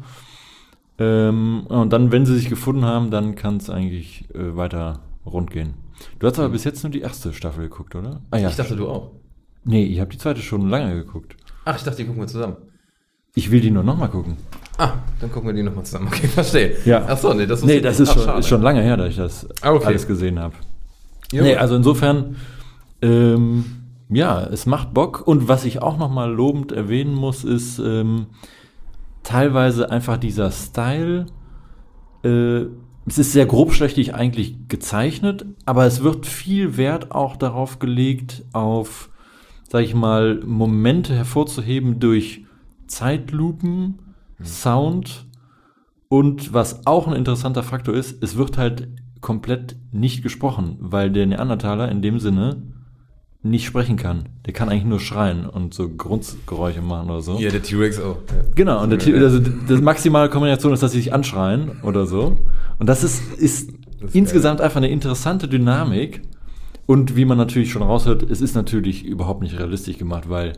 Ähm, und dann, wenn sie sich gefunden haben, dann kann es eigentlich äh, weiter rund gehen. Du hast aber bis jetzt nur die erste Staffel geguckt, oder? Ah ja. Ich dachte, du auch. nee, ich habe die zweite schon lange geguckt. Ach, ich dachte, die gucken wir zusammen. Ich will die nur nochmal gucken. Ah, dann gucken wir die nochmal zusammen. Okay, verstehe. Ja. Ach so, nee, das Nee, das ist Ach, schon, ist schon lange her, dass ich das Ah, okay. alles gesehen habe. Ja, nee, also insofern, ähm, ja, es macht Bock. Und was ich auch nochmal lobend erwähnen muss, ist ähm, teilweise einfach dieser Style. Äh, es ist sehr grobschlächtig eigentlich gezeichnet, aber es wird viel Wert auch darauf gelegt, auf, sag ich mal, Momente hervorzuheben durch Zeitlupen, Sound und was auch ein interessanter Faktor ist, es wird halt komplett nicht gesprochen, weil der Neandertaler in dem Sinne nicht sprechen kann. Der kann eigentlich nur schreien und so Grundgeräusche machen oder so. Ja, der T-Rex auch. Genau, und der, T- also das maximale Kombination ist, dass sie sich anschreien oder so. Und das ist, ist, ist insgesamt einfach eine interessante Dynamik. Und wie man natürlich schon raushört, es ist natürlich überhaupt nicht realistisch gemacht, weil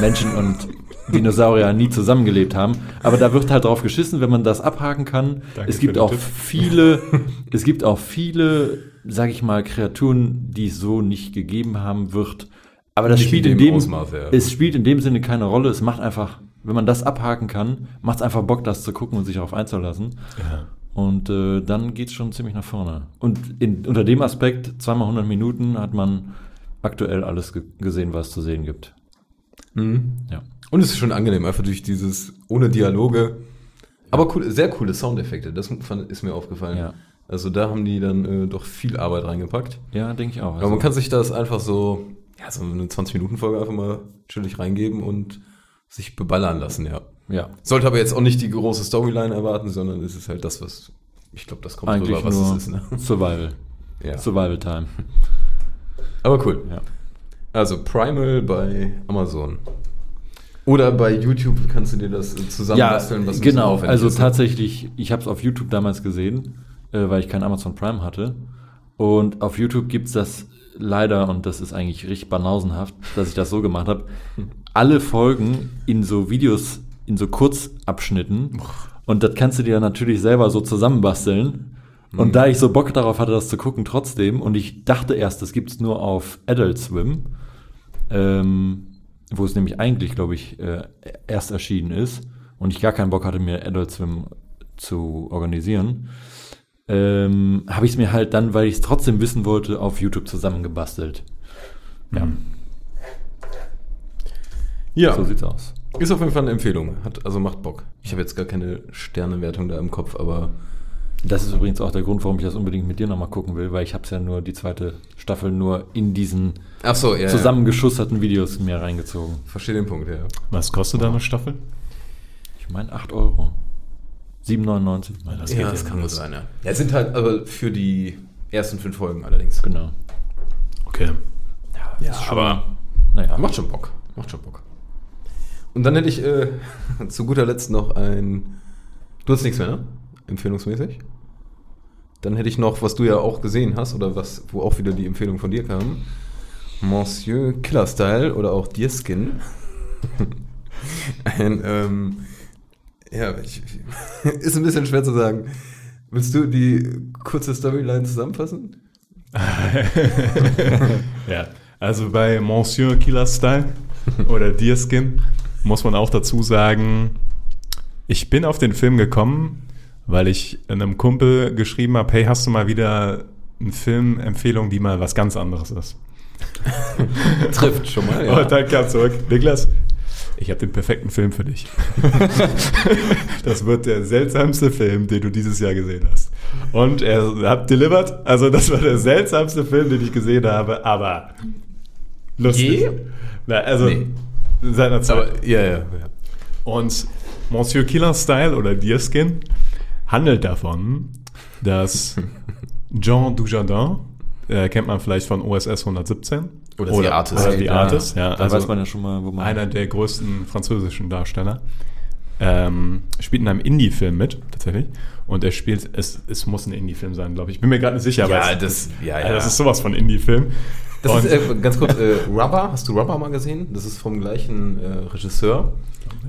Menschen und Dinosaurier nie zusammengelebt haben. Aber da wird halt drauf geschissen, wenn man das abhaken kann. Danke es gibt auch Tipp. viele, es gibt auch viele, sag ich mal, Kreaturen, die es so nicht gegeben haben wird. Aber das Nicht spielt in in dem Ausmaß, ja. es spielt in dem Sinne keine Rolle. Es macht einfach, wenn man das abhaken kann, macht es einfach Bock, das zu gucken und sich darauf einzulassen. Ja. Und äh, dann geht es schon ziemlich nach vorne. Und in, unter dem Aspekt, zweimal 100 Minuten, hat man aktuell alles ge gesehen, was es zu sehen gibt. Mhm. Ja. Und es ist schon angenehm, einfach durch dieses ohne Dialoge. Aber cool, sehr coole Soundeffekte, das ist mir aufgefallen. Ja. Also da haben die dann äh, doch viel Arbeit reingepackt. Ja, denke ich auch. Aber man kann sich das einfach so, ja, so eine 20-Minuten-Folge einfach mal chillig reingeben und sich beballern lassen, ja. ja, Sollte aber jetzt auch nicht die große Storyline erwarten, sondern es ist halt das, was, ich glaube, das kommt eigentlich rüber, was nur es ist, ne? Survival. Ja. Survival Time. Aber cool. Ja. Also Primal bei Amazon. Oder bei YouTube kannst du dir das äh, Ja, zusammenbasteln, was ein bisschen genau. Also ne? tatsächlich, ich habe es auf YouTube damals gesehen, äh, weil ich kein Amazon Prime hatte. Und auf YouTube gibt's das leider, und das ist eigentlich richtig banausenhaft, dass ich das so gemacht habe, alle Folgen in so Videos, in so Kurzabschnitten. Und das kannst du dir natürlich selber so zusammenbasteln. Und da ich so Bock darauf hatte, das zu gucken trotzdem, und ich dachte erst, das gibt's nur auf Adult Swim, ähm, wo es nämlich eigentlich, glaube ich, äh, erst erschienen ist und ich gar keinen Bock hatte, mir Adult Swim zu organisieren, ähm, habe ich es mir halt dann, weil ich es trotzdem wissen wollte, auf YouTube zusammengebastelt. Ja, Ja, so sieht's aus. ist auf jeden Fall eine Empfehlung. Hat, also macht Bock. Ich habe jetzt gar keine Sternewertung da im Kopf, aber Das ist übrigens auch der Grund, warum ich das unbedingt mit dir nochmal gucken will, weil ich habe es ja nur die zweite Staffel nur in diesen ach so, ja, zusammengeschusserten Videos mir reingezogen. Verstehe den Punkt, ja. Was kostet da eine Staffel? Ich meine 8 Euro. 7,99. meine ich. geht ja, ja das kann gut sein, ja. Ja, sind halt aber für die ersten fünf Folgen allerdings. Genau. Okay. Ja, aber Naja. macht schon Bock. Macht schon Bock. Und dann hätte ich äh, zu guter Letzt noch ein. Du hast nichts mehr, ne? Empfehlungsmäßig. Dann hätte ich noch, was du ja auch gesehen hast, oder was, wo auch wieder die Empfehlung von dir kam. Monsieur Killer Style oder auch Deerskin. ein, ähm, ja, ich, ist ein bisschen schwer zu sagen. Willst du die kurze Storyline zusammenfassen? Ja, also bei Monsieur Killer Style oder Deerskin muss man auch dazu sagen, ich bin auf den Film gekommen, weil ich einem Kumpel geschrieben habe, hey, hast du mal wieder eine Filmempfehlung, die mal was ganz anderes ist. Trifft schon mal, Und dann kam zurück, Niklas, ich habe den perfekten Film für dich. das wird der seltsamste Film, den du dieses Jahr gesehen hast. Und er hat delivered. Also das war der seltsamste Film, den ich gesehen habe, aber lustig. Je? Na, also Nee. seiner Zeit. Aber, ja, ja, ja. Und Monsieur Killer Style oder Deerskin handelt davon, dass Jean Dujardin, äh, kennt man vielleicht von OSS 117. Oder The Artist. Oder The Ja, Artist, ja. Da weiß man ja schon mal, wo man. Einer der größten französischen Darsteller. Ähm, spielt in einem Indie-Film mit, tatsächlich. Und er spielt, es, es muss ein Indie-Film sein, glaube ich. Ich bin mir gerade nicht sicher, Ja, aber es, das- ja, also ja. das ist sowas von Indie-Film. Das Und- ist äh, ganz kurz, äh, Rubber, hast du Rubber mal gesehen? Das ist vom gleichen äh, Regisseur.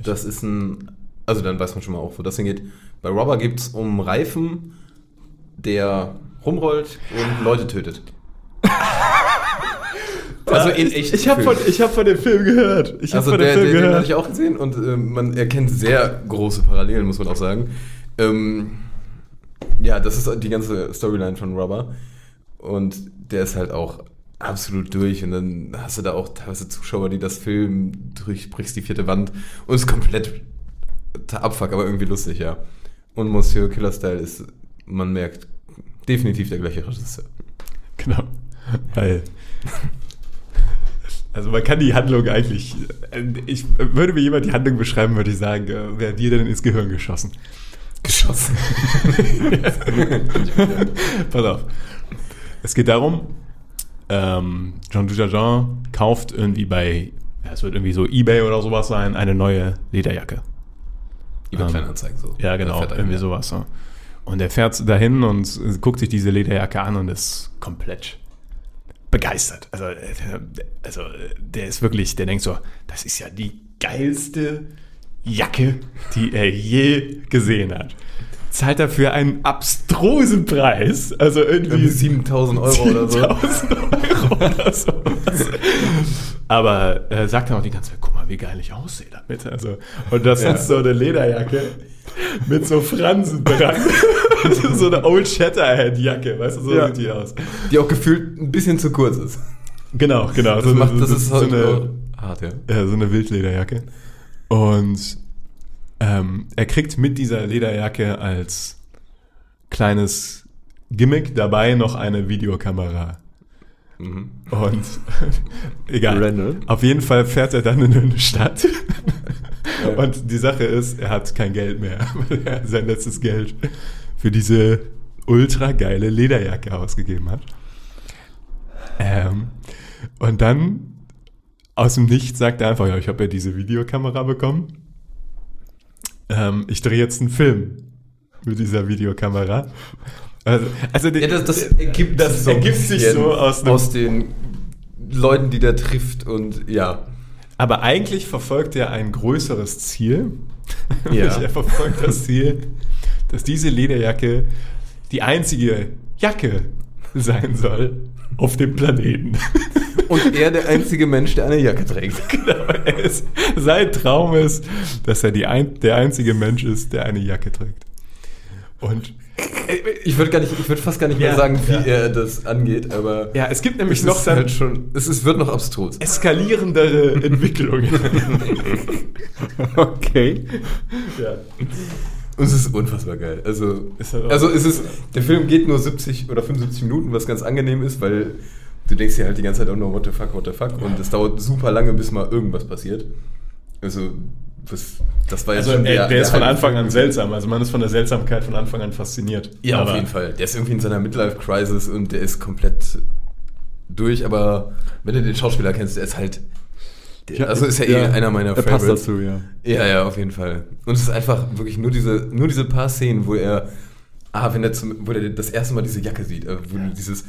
Das ist ein, also dann weiß man schon mal auch, wo das hingeht. Bei Rubber geht es um Reifen, der rumrollt und Leute tötet. Also in echt. Ich habe von, ich hab von dem Film gehört. Ich habe Also von der, dem der, Film den gehört. hatte ich auch gesehen und äh, man erkennt sehr große Parallelen, muss man auch sagen. Ähm, ja, das ist die ganze Storyline von Rubber und der ist halt auch absolut durch und dann hast du da auch teilweise Zuschauer, die das Film durchbrichst die vierte Wand und ist komplett Abfuck, aber irgendwie lustig, ja. Und Monsieur Killer Style ist, man merkt, definitiv der gleiche Regisseur. Genau. Weil. Also man kann die Handlung eigentlich. äh, Ich würde mir jemand die Handlung beschreiben, würde ich sagen, äh, wer dir denn ins Gehirn geschossen? Geschossen. Pass auf. Es geht darum, ähm, Jean Dujardin kauft irgendwie bei, ja, es wird irgendwie so Ebay oder sowas sein, eine neue Lederjacke. Über Ähm, Kleinanzeigen so. Ja, genau, irgendwie sowas. So. Und er fährt dahin und guckt sich diese Lederjacke an und ist komplett begeistert. Also, äh, also äh, der ist wirklich, der denkt so, das ist ja die geilste Jacke, die er je gesehen hat. Zahlt dafür einen abstrusen Preis, also irgendwie Irgendwie 7000 Euro oder so. 10.000 Euro oder sowas. Aber äh, sagt dann auch die ganze Zeit, guck mal, wie geil ich aussehe damit. Also, und das Ja. ist so eine Lederjacke mit so Fransen dran. so eine Old Shatterhand-Jacke, weißt du, so Ja. sieht die aus. Die auch gefühlt ein bisschen zu kurz ist. Genau, genau. Das, so, macht, eine- das ist so halt eine, hart, ja. ja, so eine Wildlederjacke. Und ähm, er kriegt mit dieser Lederjacke als kleines Gimmick dabei noch eine Videokamera. Mhm. Und egal. Randall. Auf jeden Fall fährt er dann in eine Stadt. Ja. Und die Sache ist, er hat kein Geld mehr. weil er sein letztes Geld für diese ultra geile Lederjacke ausgegeben hat. Ähm, und dann aus dem Nichts sagt er einfach, ja, ich habe ja diese Videokamera bekommen. Ähm, ich drehe jetzt einen Film mit dieser Videokamera. Also, also Ja, das, das ergibt, das ergibt sich so aus, aus den Leuten, die der trifft und ja. Aber eigentlich verfolgt er ein größeres Ziel. Ja. er verfolgt das Ziel, dass diese Lederjacke die einzige Jacke sein soll auf dem Planeten. Und er der einzige Mensch, der eine Jacke trägt. genau, er ist, sein Traum ist, dass er die ein, der einzige Mensch ist, der eine Jacke trägt. Und Ich würde gar nicht, ich würde fast gar nicht mehr Ja, sagen, wie ja. er das angeht, aber ja, es gibt nämlich es noch dann halt schon, es ist, wird noch abstrus. eskalierendere Entwicklungen. Okay. ja. Und es ist unfassbar geil. Also, Ist halt also es ist, der Film geht nur 70 oder 75 Minuten, was ganz angenehm ist, weil du denkst dir halt die ganze Zeit auch nur, what the fuck, what the fuck. Und es dauert super lange, bis mal irgendwas passiert. Also, das, das war jetzt Also schon der, der ist von halbe Anfang an seltsam. Also man ist von der Seltsamkeit von Anfang an fasziniert. Ja, auf Aber- jeden Fall. Der ist irgendwie in seiner Midlife-Crisis und der ist komplett durch, aber wenn du den Schauspieler kennst, der ist halt. Der, also ist ja, eh einer meiner Er passt dazu, ja. Ja, ja, auf jeden Fall. Und es ist einfach wirklich nur diese, nur diese paar Szenen, wo er, ah, wenn er zum, wo er das erste Mal diese Jacke sieht, äh, wo du dieses,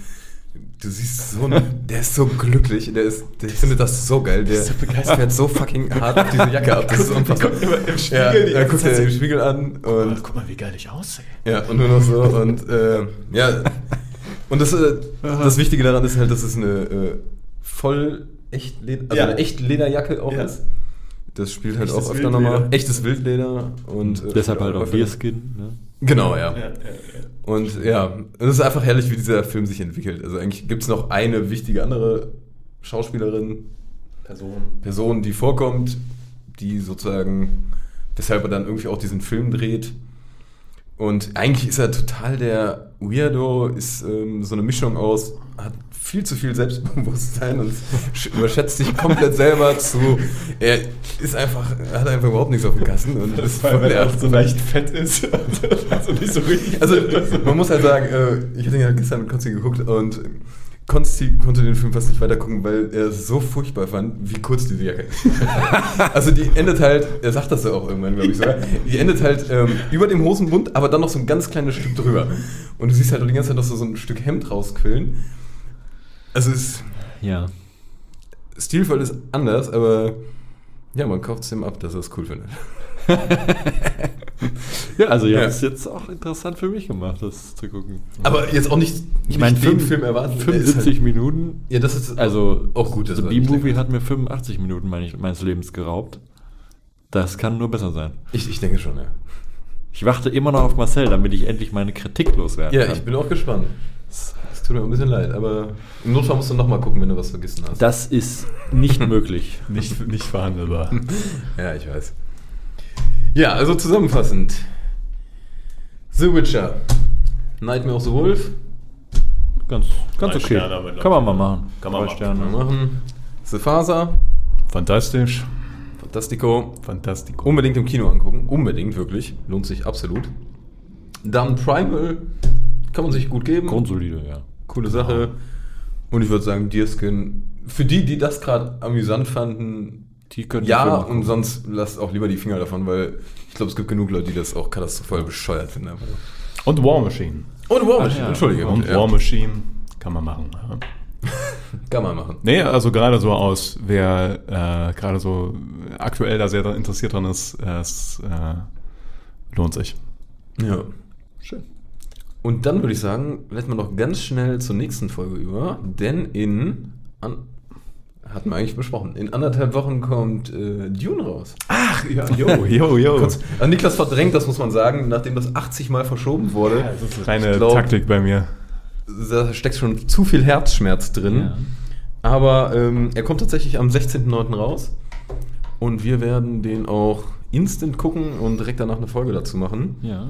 du siehst so, einen- der ist so glücklich, der ist, der, ich finde das so geil, der so begeistert. fährt so fucking hart auf diese Jacke ab, das ist unfassbar. guckt immer im Spiegel ja, die er guckt sich im Spiegel an und guck mal, wie geil ich aussehe. ja, und nur noch so und äh, ja. Und das, äh, das Wichtige daran ist halt, dass es eine äh, voll echt Leder, also Ja. eine echt Lederjacke auch Ja. ist. Das spielt halt Echtes auch öfter Wildleder. nochmal. Echtes Wildleder und äh, Deshalb halt auch Deerskin. Ne? Genau, ja. Und ja, es ist einfach herrlich, wie dieser Film sich entwickelt. Also eigentlich gibt es noch eine wichtige andere Schauspielerin, Person. Person, die vorkommt, die sozusagen, weshalb er dann irgendwie auch diesen Film dreht. Und eigentlich ist er total der Weirdo, ist ähm, so eine Mischung aus, hat viel zu viel Selbstbewusstsein und sch- überschätzt sich komplett selber zu. Er ist einfach, er hat einfach überhaupt nichts auf dem Kasten und ist Weil voll wenn er auch so leicht fett ist. also nicht so richtig. also man muss halt sagen, äh, ich hatte ihn ja gestern mit Konsti geguckt und Konsti konnte den Film fast nicht weitergucken, weil er es so furchtbar fand, wie kurz diese Jacke ist. also die endet halt, er sagt das ja auch irgendwann, glaube ich sogar, die endet halt ähm, über dem Hosenbund, aber dann noch so ein ganz kleines Stück drüber. Und du siehst halt die ganze Zeit noch so, so ein Stück Hemd rausquillen. Also es ist, Ja. stilvoll ist anders, aber ja, man kauft es ihm ab, dass er es cool findet. Ja, also ihr Ja. habt es jetzt auch interessant für mich gemacht, das zu gucken. Aber jetzt auch nicht, Ich meine, den fünf- Film ist 75 halt, Minuten. ja, das ist Also auch gut. nicht B-Movie hat mir 85 Minuten meine- meines Lebens geraubt. Das kann nur besser sein. Ich, ich denke schon, ja. Ich warte immer noch auf Marcel, damit ich endlich meine Kritik loswerden Ja, kann. ich bin auch gespannt. Es es tut mir ein bisschen leid, aber im Notfall musst du nochmal gucken, wenn du was vergessen hast. das ist nicht möglich. Nicht, nicht verhandelbar. Ja, ich weiß. Ja, also zusammenfassend. The Witcher. Nightmare of the Wolf. Ganz, ganz okay. Kann man mal machen. Kann man. Sterne. Mal machen. The Faser. Fantastisch. Fantastico. Fantastico. Unbedingt im Kino angucken. Unbedingt, wirklich. Lohnt sich absolut. Dann Primal. Kann man sich gut geben. Grundsolide, ja. Coole Sache. Und ich würde sagen, Deerskin. Für die, die das gerade amüsant fanden, Die können ja, und sonst lasst auch lieber die Finger davon, weil ich glaube, es gibt genug Leute, die das auch katastrophal bescheuert finden. Und War Machine. Und War Ach Machine, ja. entschuldige. Und ja. War Machine kann man machen. Ja. Kann man machen. Nee, also gerade so aus, wer äh, gerade so aktuell da sehr interessiert dran ist, es äh, lohnt sich. Ja. Schön. Und dann würde ich sagen, leiten wir noch ganz schnell zur nächsten Folge über, denn in, an, hatten wir eigentlich besprochen, in anderthalb Wochen kommt äh, Dune raus. Ach, ja, jo, jo, jo. Kurz, also Niklas verdrängt, das muss man sagen, nachdem das 80 Mal verschoben wurde. das ist reine glaub, Taktik bei mir. Da steckt schon zu viel Herzschmerz drin. Ja. Aber ähm, er kommt tatsächlich am 16.09. raus. Und wir werden den auch instant gucken und direkt danach eine Folge dazu machen. Ja.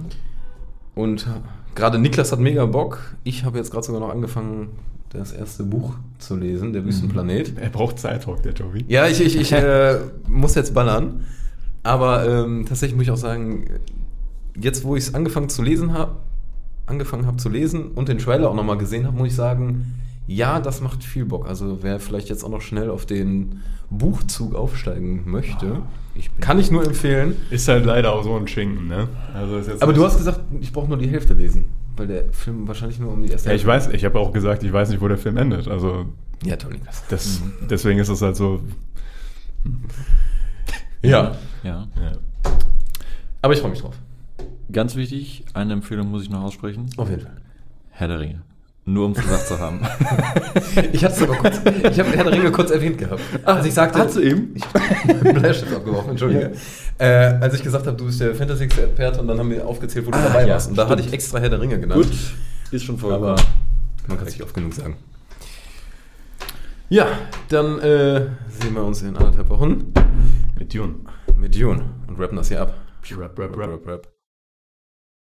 Und gerade Niklas hat mega Bock. Ich habe jetzt gerade sogar noch angefangen, das erste Buch zu lesen, Der Wüstenplanet. Er braucht Zeitdruck, der Tobi. Ja, ich, ich, ich äh, muss jetzt ballern. Aber ähm, tatsächlich muss ich auch sagen, jetzt wo ich es angefangen zu lesen habe, angefangen habe zu lesen und den Trailer auch nochmal gesehen habe, muss ich sagen, ja, das macht viel Bock. Also wer vielleicht jetzt auch noch schnell auf den Buchzug aufsteigen möchte, Ich bin kann ich nur empfehlen. Ist halt leider auch so ein Schinken, ne? Also ist jetzt Aber du hast gesagt, ich brauche nur die Hälfte lesen, weil der Film wahrscheinlich nur um die erste Ja, ich weiß, ich habe auch gesagt, ich weiß nicht, wo der Film endet. Also Ja, toll, Niklas. das, deswegen ist es halt so. Ja. Ja. Ja. Aber ich freue mich drauf. Ganz wichtig, eine Empfehlung muss ich noch aussprechen. Auf jeden Fall. Herr der Ringe. Nur um es gesagt zu haben. Ich hatte es aber kurz, ich habe Herr der Ringe kurz erwähnt gehabt. als ich sagte, hast du eben? Ich Bleistift abgeworfen, entschuldige. Äh, als ich gesagt habe, du bist der Fantasy-Experte und dann haben wir aufgezählt, wo du Ah, dabei ja, warst. Und da stimmt. hatte ich extra Herr der Ringe genannt. Gut, ist schon voll. Aber man kann es nicht oft genug sagen. Ja, dann äh, sehen wir uns in anderthalb Wochen Mit Dune. mit Dune und rappen das hier ab. Rap, rap, rap. rap.